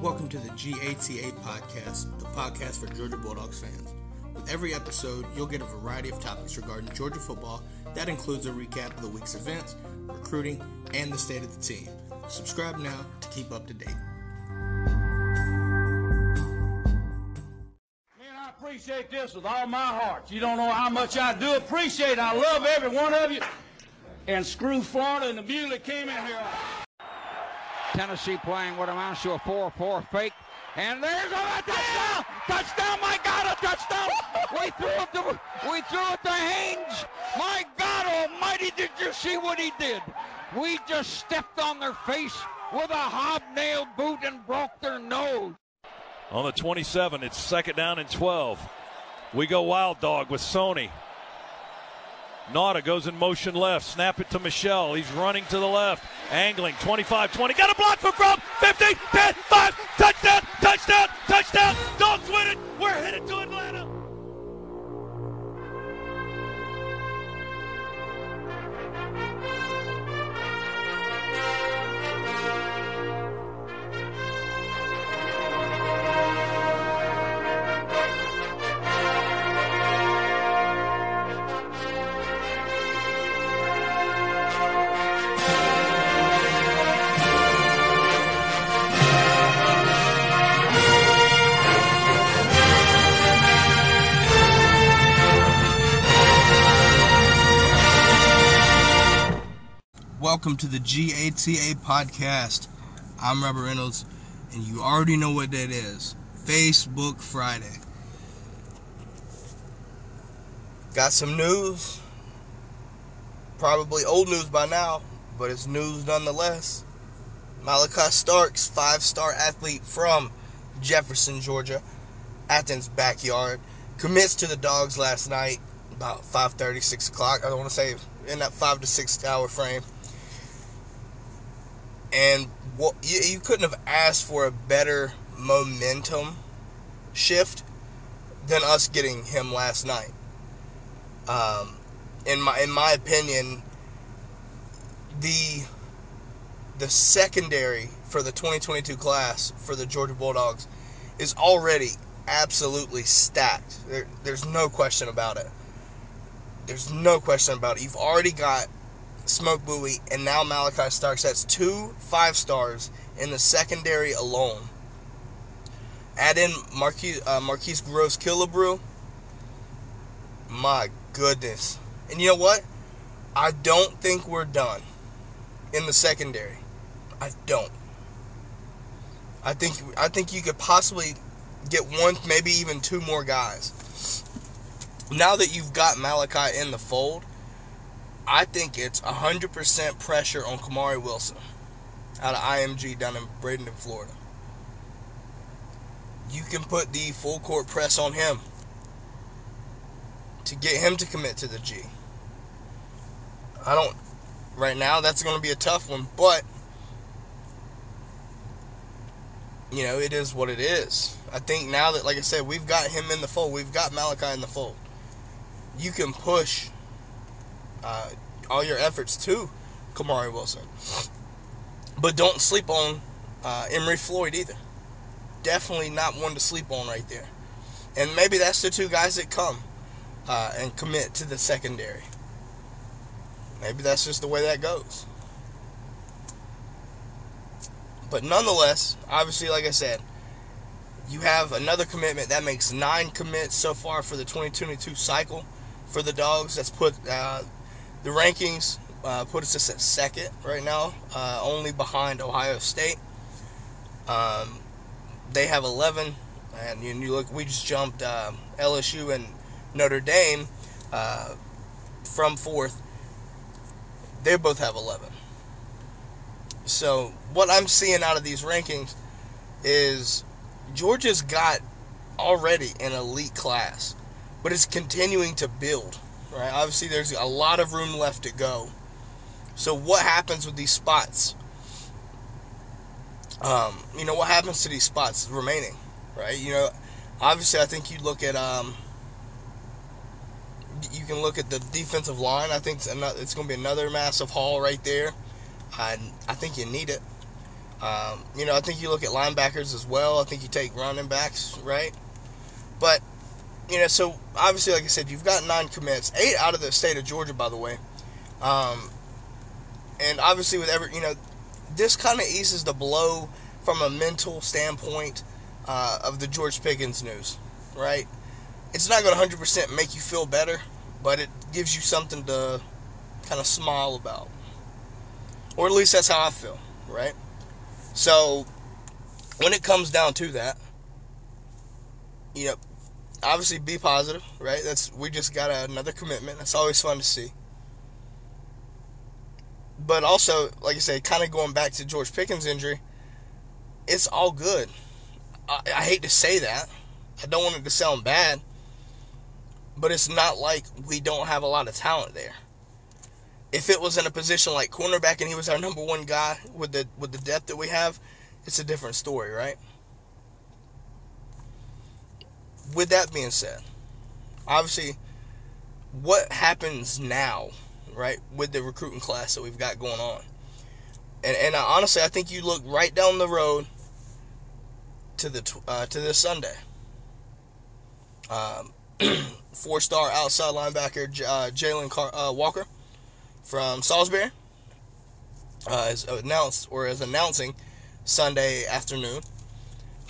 Welcome to the GATA podcast, the podcast for Georgia Bulldogs fans. With every episode, you'll get a variety of topics regarding Georgia football that includes a recap of the week's events, recruiting, and the state of the team. Subscribe now to keep up to date. Appreciate this with all my heart. You don't know how much I do appreciate it. I love every one of you. And screw Florida and the that came in here. Tennessee playing what amounts to a 4-4 fake. And there's a touchdown! Touchdown! My God, a touchdown! we threw it to we threw it to Haynes. My God Almighty, did you see what he did? We just stepped on their face with a hobnail boot and broke their nose. On the 27, it's second down and 12. We go wild dog with Sony. Nauta goes in motion left. Snap it to Michel. He's running to the left. Angling. 25 20. Got a block from Fromm. 15, 10, 5. Touchdown, touchdown, touchdown. Dogs win it. We're headed to Atlanta. Welcome to the GATA podcast. I'm Robert Reynolds, and you already know what that is Facebook Friday. Got some news. Probably old news by now, but it's news nonetheless. Malaki Starks, five star athlete from Jefferson, Georgia, Athens' backyard, commits to the dogs last night about 5.30, 6 o'clock. I don't want to say in that 5 to 6 hour frame and what you, you couldn't have asked for a better momentum shift than us getting him last night. Um, in my in my opinion, the the secondary for the 2022 class for the Georgia Bulldogs is already absolutely stacked. There, there's no question about it. There's no question about it. You've already got Smoke Bouie, and now Malaki Starks. That's two five stars in the secondary alone. Add in Marquis, uh, Marquis Groves-Killebrew. My goodness. And you know what? I don't think we're done in the secondary. I don't. I think I think you could possibly get one, maybe even two more guys. Now that you've got Malaki in the fold, I think it's 100% pressure on Kamari Wilson out of IMG down in Bradenton, Florida. You can put the full court press on him to get him to commit to the G. I don't, right now, that's going to be a tough one, but, you know, it is what it is. I think now that, like I said, we've got him in the fold, we've got Malaki in the fold, you can push uh, all your efforts to Kamari Wilson. But don't sleep on uh, Emory Floyd either. Definitely not one to sleep on right there. And maybe that's the two guys that come uh, and commit to the secondary. Maybe that's just the way that goes. But nonetheless, obviously, like I said, you have another commitment that makes nine commits so far for the 2022 cycle for the dogs. That's put uh, the rankings uh, put us at second right now, uh, only behind Ohio State. Um, they have 11, and you, you look. We just jumped uh, LSU and Notre Dame uh, from fourth. They both have 11. So what I'm seeing out of these rankings is Georgia's got already an elite class, but it's continuing to build right? Obviously, there's a lot of room left to go. So, what happens with these spots? Um, you know, what happens to these spots remaining, right? You know, obviously, I think you look at um, you can look at the defensive line. I think it's, it's going to be another massive haul right there. I, I think you need it. Um, you know, I think you look at linebackers as well. I think you take running backs, right? But you know, so obviously, like I said, you've got nine commits, eight out of the state of Georgia, by the way. Um, and obviously, with every, you know, this kind of eases the blow from a mental standpoint uh, of the George Pickens news, right? It's not going to 100% make you feel better, but it gives you something to kind of smile about. Or at least that's how I feel, right? So, when it comes down to that, you know, obviously be positive, right? That's we just got another commitment. That's always fun to see. But also, like I say, kind of going back to George Pickens' injury, it's all good. I, I hate to say that. I don't want it to sound bad, but it's not like we don't have a lot of talent there. If it was in a position like cornerback and he was our number one guy with the with the depth that we have, it's a different story, right? With that being said, obviously, what happens now, right, with the recruiting class that we've got going on? And, and honestly, I think you look right down the road to the uh, to this Sunday. Um, four-star outside linebacker uh, Jalen Car- uh, Walker from Salisbury uh, is announced or is announcing Sunday afternoon.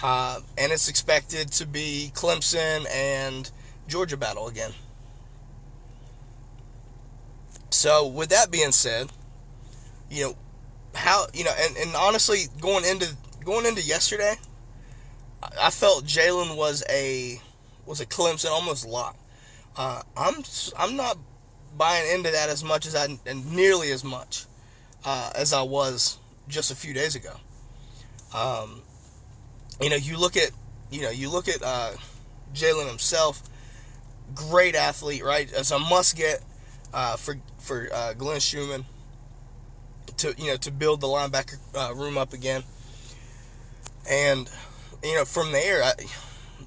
Uh, and it's expected to be Clemson and Georgia battle again. So, with that being said, you know, how you know, and, and honestly, going into going into yesterday, I felt Jalen was a was a Clemson almost lock. Uh, I'm I'm not buying into that as much as I and nearly as much uh, as I was just a few days ago. Um, you know, you look at, you know, you look at uh, Jalen himself, great athlete, right? As a must get uh, for for uh, Glenn Schumann to you know to build the linebacker uh, room up again, and you know from there, I,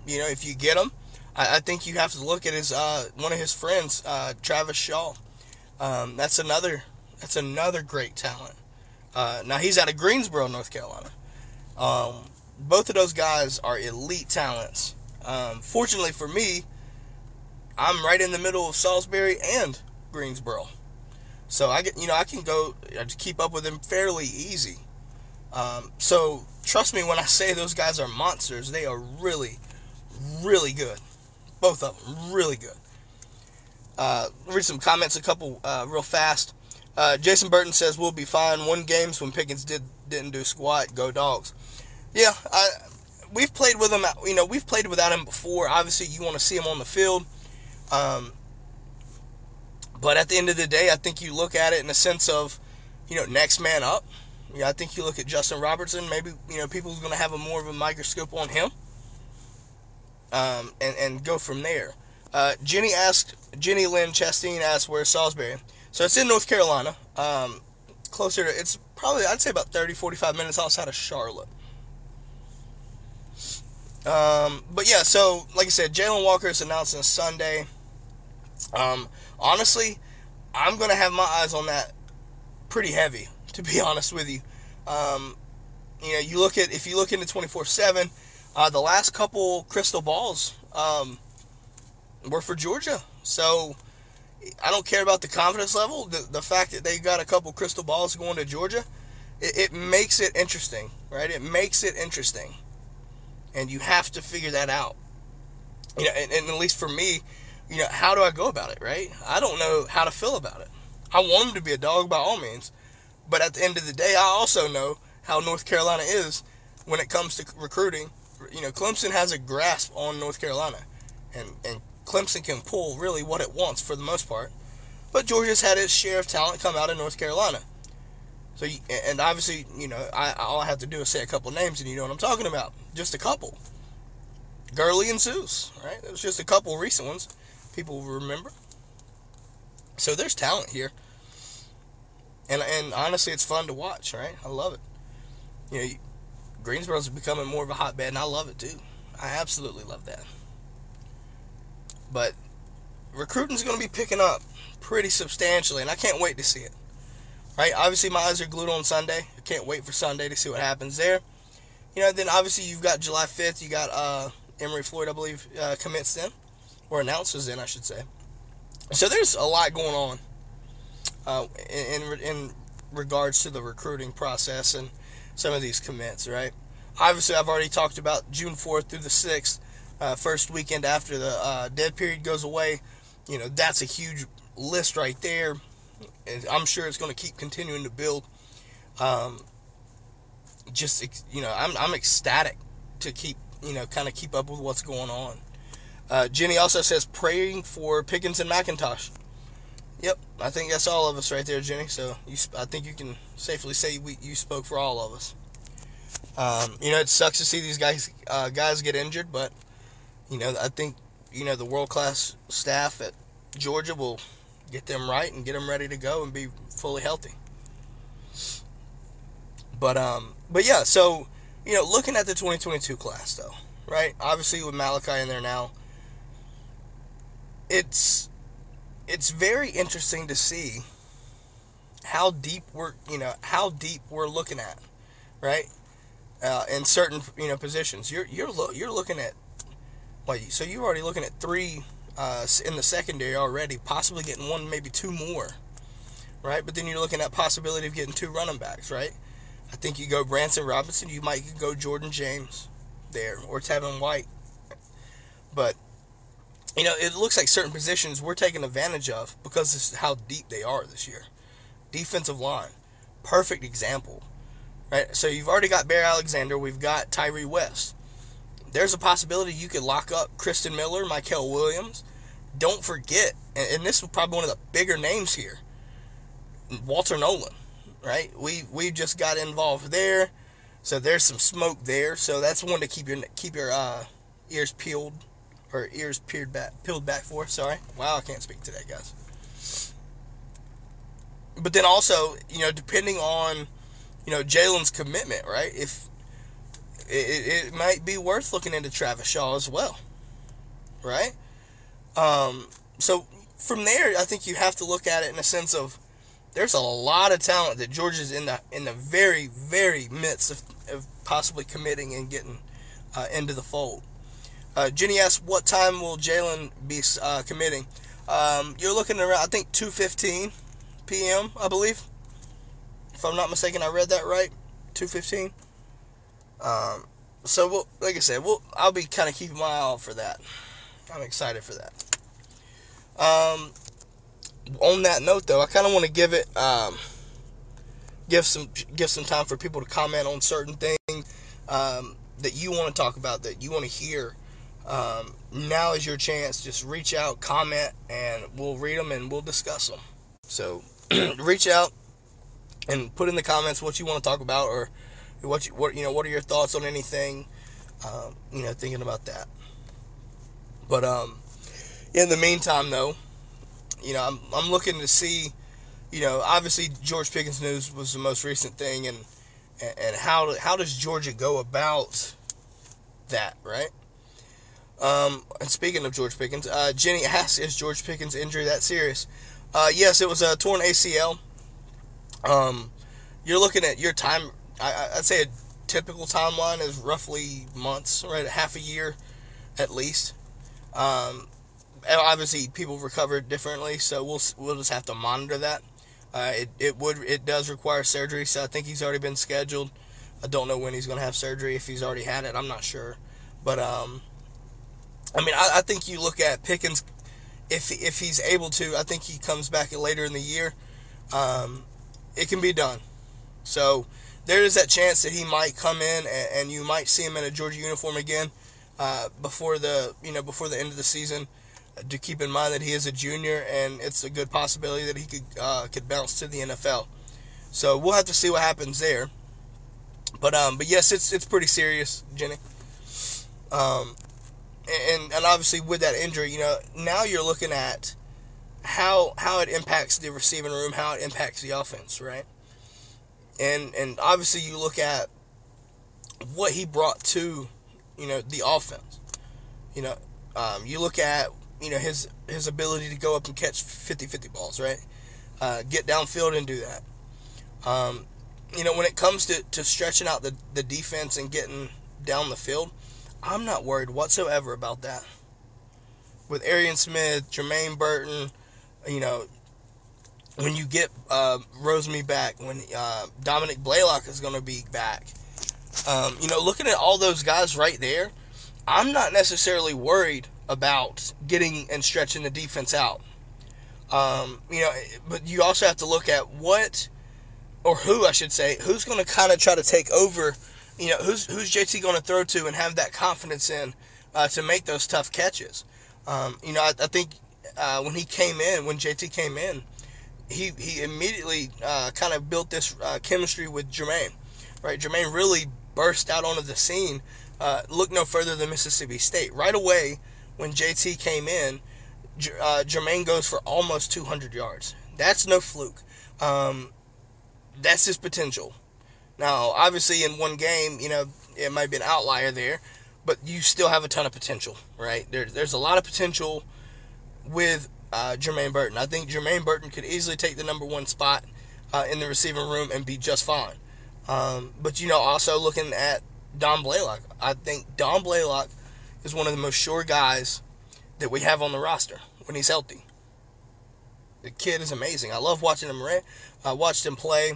you know, if you get him, I, I, think you have to look at his uh, one of his friends, uh, Travis Shaw. Um, that's another that's another great talent. now he's out of Greensboro, North Carolina. Um, both of those guys are elite talents. Um, fortunately for me, I'm right in the middle of Salisbury and Greensboro, so I get you know I can go I keep up with them fairly easy. Um, so trust me when I say those guys are monsters. They are really, really good. Both of them really good. Uh, read some comments, a couple uh, real fast. Uh, Jason Burton says we'll be fine. One games when Pickens did didn't do squat. Go dogs. Yeah, I, we've played with him. You know, we've played without him before. Obviously, you want to see him on the field. Um, but at the end of the day, I think you look at it in the sense of, you know, next man up. Yeah, I think you look at Justin Robertson. Maybe you know people's going to have a more of a microscope on him, um, and and go from there. Uh, Jenny asked, Jenny Lynn Chastain asked, where's Salisbury? So it's in North Carolina, um, closer to, it's probably, I'd say about 30, 45 minutes outside of Charlotte. Um, but yeah, so like I said, Jalen Walker is announcing Sunday. Um, honestly, I'm gonna have my eyes on that pretty heavy, to be honest with you. Um, you know, you look at if you look into 24/7, uh, the last couple crystal balls um, were for Georgia. So I don't care about the confidence level. The, the fact that they got a couple crystal balls going to Georgia, it, it makes it interesting, right? It makes it interesting and you have to figure that out. You know, and, and at least for me, you know, how do I go about it, right? I don't know how to feel about it. I want him to be a dog by all means, but at the end of the day, I also know how North Carolina is when it comes to recruiting. You know, Clemson has a grasp on North Carolina, and and Clemson can pull really what it wants for the most part. But Georgia's had its share of talent come out of North Carolina. So, and obviously, you know, I, all I have to do is say a couple names, and you know what I'm talking about. Just a couple. Gurley and Seuss, right? It was just a couple recent ones. People remember. So there's talent here, and and honestly, it's fun to watch, right? I love it. You know, Greensboro's becoming more of a hotbed, and I love it too. I absolutely love that. But recruiting's going to be picking up pretty substantially, and I can't wait to see it. Right? Obviously, my eyes are glued on Sunday. I can't wait for Sunday to see what happens there. You know, then obviously you've got July 5th. You got uh, Emory Floyd, I believe, uh, commits then, or announces then, I should say. So there's a lot going on uh, in, in in regards to the recruiting process and some of these commits, right? Obviously, I've already talked about June 4th through the 6th, uh, first weekend after the uh, dead period goes away. You know, that's a huge list right there. I'm sure it's going to keep continuing to build. Um, just, you know, I'm, I'm ecstatic to keep, you know, kind of keep up with what's going on. Uh, Jenny also says praying for Pickens and McIntosh. Yep, I think that's all of us right there, Jenny. So you, I think you can safely say we, you spoke for all of us. Um, you know, it sucks to see these guys uh, guys get injured, but you know, I think you know the world class staff at Georgia will get them right and get them ready to go and be fully healthy. But um, but yeah, so you know, looking at the 2022 class though, right? Obviously with Malaki in there now, it's it's very interesting to see how deep we're you know how deep we're looking at, right? Uh, in certain you know positions, you're you're lo- you're looking at like so you're already looking at three uh, in the secondary already, possibly getting one, maybe two more, right? But then you're looking at possibility of getting two running backs, right? I think you go Branson Robinson, you might go Jordan James there or Tevin White, but you know it looks like certain positions we're taking advantage of because is how deep they are this year. Defensive line, perfect example, right? So you've already got Bear Alexander, we've got Tyre West there's a possibility you could lock up Christen Miller, Mykel Williams. Don't forget, and, and this is probably one of the bigger names here, Walter Nolen, right? We we just got involved there, so there's some smoke there. So that's one to keep your keep your uh, ears peeled or ears peeled back peeled back for. Sorry, wow, I can't speak today, guys. But then also, you know, depending on you know Jalen's commitment, right? If it, it might be worth looking into Travis Shaw as well, right? Um, so from there, I think you have to look at it in a sense of there's a lot of talent that Georgia's in the in the very very midst of, of possibly committing and getting uh, into the fold. Uh, Jenny asks, "What time will Jalen be uh, committing?" Um, you're looking around, I think 2:15 p.m. I believe, if I'm not mistaken. I read that right. 2:15. Um, so we'll, like I said, we'll, I'll be kind of keeping my eye out for that. I'm excited for that. Um, on that note, though, I kind of want to give it, um, give some, give some time for people to comment on certain things um, that you want to talk about, that you want to hear. Um, now is your chance. Just reach out, comment, and we'll read them and we'll discuss them. So reach out and put in the comments what you want to talk about or what you, what you know? What are your thoughts on anything? Um, you know, thinking about that. But um, in the meantime, though, you know, I'm I'm looking to see, you know, obviously George Pickens news was the most recent thing, and and how how does Georgia go about that, right? Um, and speaking of George Pickens, uh, Jenny asks, "Is George Pickens' injury that serious?" Uh, yes, it was a torn ACL. Um, you're looking at your time I, I'd say a typical timeline is roughly months, right? Half a year at least. Um, obviously, people recover differently, so we'll we'll just have to monitor that. Uh, it it would it does require surgery, so I think he's already been scheduled. I don't know when he's going to have surgery. If he's already had it, I'm not sure. But um, I mean, I, I think you look at Pickens. If if he's able to, I think he comes back later in the year. Um, it can be done. So there is that chance that he might come in and, and you might see him in a Georgia uniform again uh, before the you know before the end of the season. Uh, to keep in mind that he is a junior and it's a good possibility that he could uh, could bounce to the NFL. So we'll have to see what happens there. But um, but yes, it's it's pretty serious, Jenny. Um, and and obviously with that injury, you know, now you're looking at how how it impacts the receiving room, how it impacts the offense, right? And and obviously you look at what he brought to you know the offense. You know, um, you look at you know his his ability to go up and catch 50-50 balls, right? Uh, get downfield and do that. Um, you know, when it comes to, to stretching out the, the defense and getting down the field, I'm not worried whatsoever about that. With Arian Smith, Jermaine Burton, you know, when you get uh, Rosemy back, when uh, Dominick Blaylock is going to be back, um, you know, looking at all those guys right there, I'm not necessarily worried about getting and stretching the defense out. Um, you know, but you also have to look at what or who I should say, who's going to kind of try to take over. You know, who's who's JT going to throw to and have that confidence in uh, to make those tough catches. Um, you know, I, I think uh, when he came in, when JT came in, he he immediately uh, kind of built this uh, chemistry with Jermaine. Right, Jermaine really burst out onto the scene. Uh, look no further than Mississippi State. Right away, when JT came in, uh, Jermaine goes for almost 200 yards. That's no fluke. Um, that's his potential. Now, obviously, in one game, you know, it might be an outlier there, but you still have a ton of potential, right? There, there's a lot of potential with uh, Jermaine Burton. I think Jermaine Burton could easily take the number one spot uh, in the receiving room and be just fine. Um, but, you know, also looking at Dom Blaylock, I think Dom Blaylock is one of the most sure guys that we have on the roster when he's healthy. The kid is amazing. I love watching him run. I watched him play.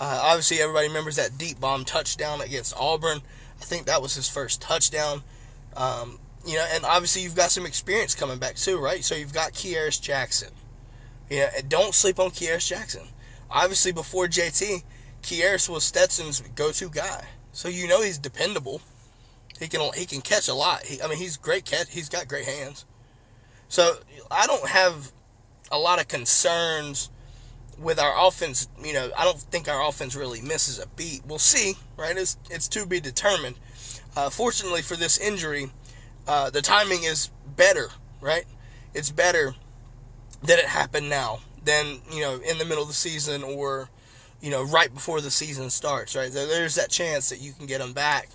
Uh, obviously, everybody remembers that deep bomb touchdown against Auburn. I think that was his first touchdown. Um, you know, and obviously you've got some experience coming back too, right? So you've got Kearis Jackson. Yeah, and don't sleep on Kearis Jackson. Obviously, before JT, Kearis was Stetson's go-to guy, so you know he's dependable. He can he can catch a lot. He, I mean, he's great catch. He's got great hands. So I don't have a lot of concerns with our offense. You know, I don't think our offense really misses a beat. We'll see, right? It's it's to be determined. Uh, fortunately for this injury, uh, the timing is better, right? It's better that it happened now than you know in the middle of the season or you know right before the season starts, right? There's that chance that you can get them back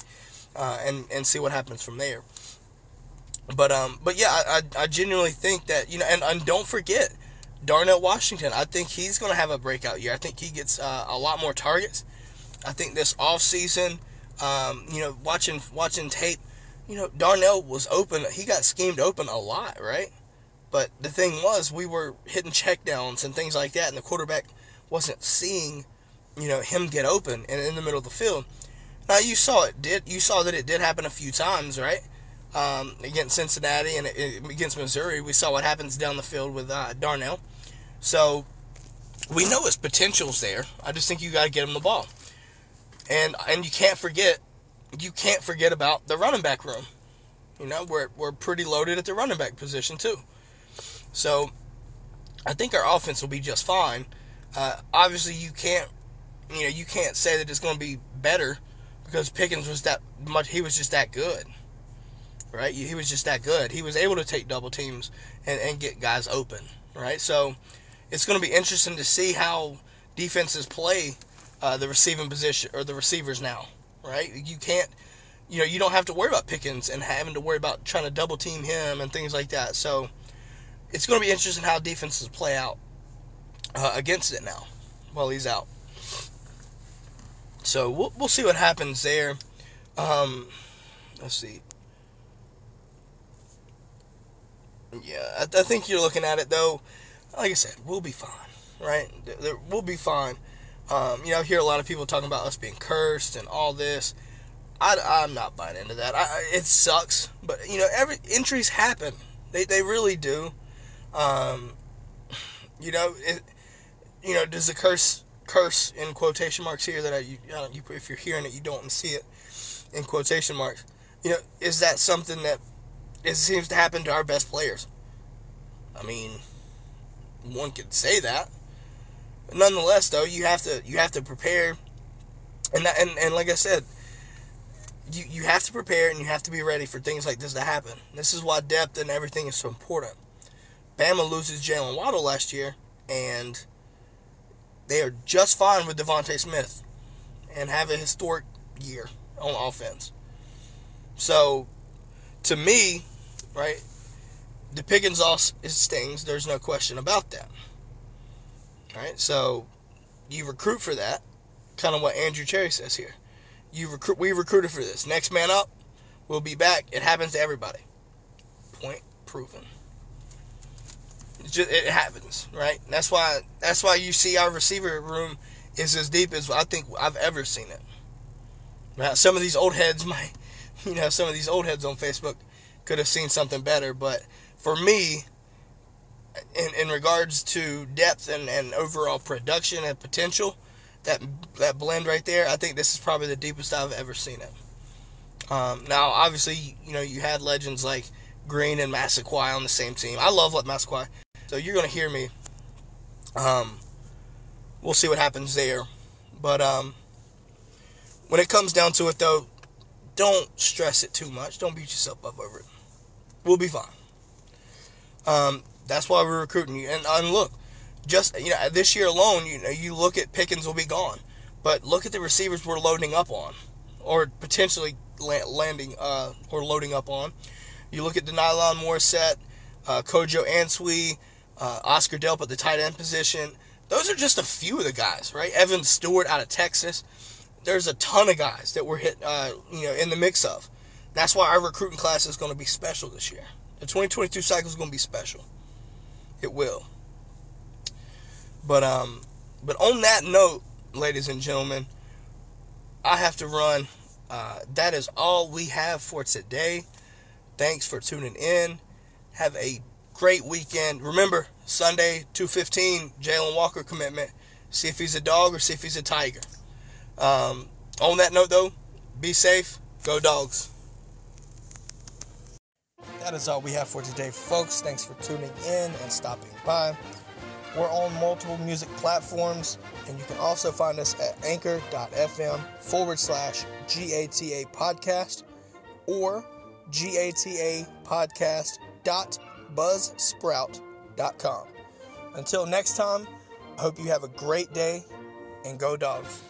uh, and and see what happens from there. But um, but yeah, I, I, genuinely think that you know, and, and don't forget Darnell Washington. I think he's going to have a breakout year. I think he gets uh, a lot more targets. I think this off season, um, you know, watching watching tape, you know, Darnell was open. He got schemed open a lot, right? But the thing was, we were hitting checkdowns and things like that, and the quarterback wasn't seeing, you know, him get open and in the middle of the field. Now you saw it did. You saw that it did happen a few times, right? Um, against Cincinnati and against Missouri, we saw what happens down the field with uh, Darnell. So we know his potential's there. I just think you got to get him the ball, and and you can't forget, you can't forget about the running back room. You know, we're we're pretty loaded at the running back position too. So I think our offense will be just fine. Uh, obviously, you can't, you know, you can't say that it's going to be better because Pickens was that much. He was just that good, right? He was just that good. He was able to take double teams and, and get guys open, right? So it's going to be interesting to see how defenses play uh, the receiving position or the receivers now, right? You can't, you know, you don't have to worry about Pickens and having to worry about trying to double team him and things like that. So it's going to be interesting how defenses play out uh, against it now while he's out. So we'll, we'll see what happens there. Um, let's see. Yeah, I, I, think you're looking at it though. Like I said, we'll be fine, right? We'll be fine. Um, you know, I hear a lot of people talking about us being cursed and all this. I, am not buying into that. I, it sucks, but you know, every injuries happen. They, they really do. Um, you know, it, you know, does the curse curse in quotation marks here that I, you, you, if you're hearing it, you don't see it in quotation marks. You know, is that something that it seems to happen to our best players? I mean, one could say that. Nonetheless, though, you have to you have to prepare, and that, and and like I said, you you have to prepare and you have to be ready for things like this to happen. This is why depth and everything is so important. Bama loses Jaylen Waddle last year, and they are just fine with DeVonta Smith and have a historic year on offense. So, to me, right, the Pickens loss it stings. There's no question about that. Right? So, you recruit for that, kind of what Andrew Cherry says here. You recruit, we recruited for this. Next man up, we'll be back. It happens to everybody. Point proven. It, just, it happens, right? That's why. That's why you see our receiver room is as deep as I think I've ever seen it. Now, some of these old heads might, you know, some of these old heads on Facebook could have seen something better, but for me, in, in regards to depth and, and overall production and potential, that that blend right there, I think this is probably the deepest I've ever seen it. Um, now, obviously, you know you had legends like Green and Massaquoi on the same team. I love what Massaquoi, so you're gonna hear me. Um, we'll see what happens there, but um, when it comes down to it, though, don't stress it too much. Don't beat yourself up over it. We'll be fine. Um, that's why we're recruiting you. And, and look, just you know, this year alone, you know, you look at Pickens will be gone, but look at the receivers we're loading up on, or potentially landing uh, or loading up on. You look at De'Nylon Morrissette, uh, Kojo Antwi, uh, Oscar Delp at the tight end position. Those are just a few of the guys, right? Evan Stewart out of Texas. There's a ton of guys that we're hit, uh, you know, in the mix of. That's why our recruiting class is going to be special this year. The 2022 cycle is going to be special. It will. But um, but on that note, ladies and gentlemen, I have to run. Uh, that is all we have for today. Thanks for tuning in. Have a great weekend. Remember, Sunday, 2.15, Jalen Walker commitment. See if he's a dog or see if he's a tiger. Um, on that note, though, be safe. Go dogs. That is all we have for today, folks. Thanks for tuning in and stopping by. We're on multiple music platforms, and you can also find us at anchor.fm forward slash GATA podcast or GATA podcast dot buzzsprout.com. Until next time, I hope you have a great day and go dogs.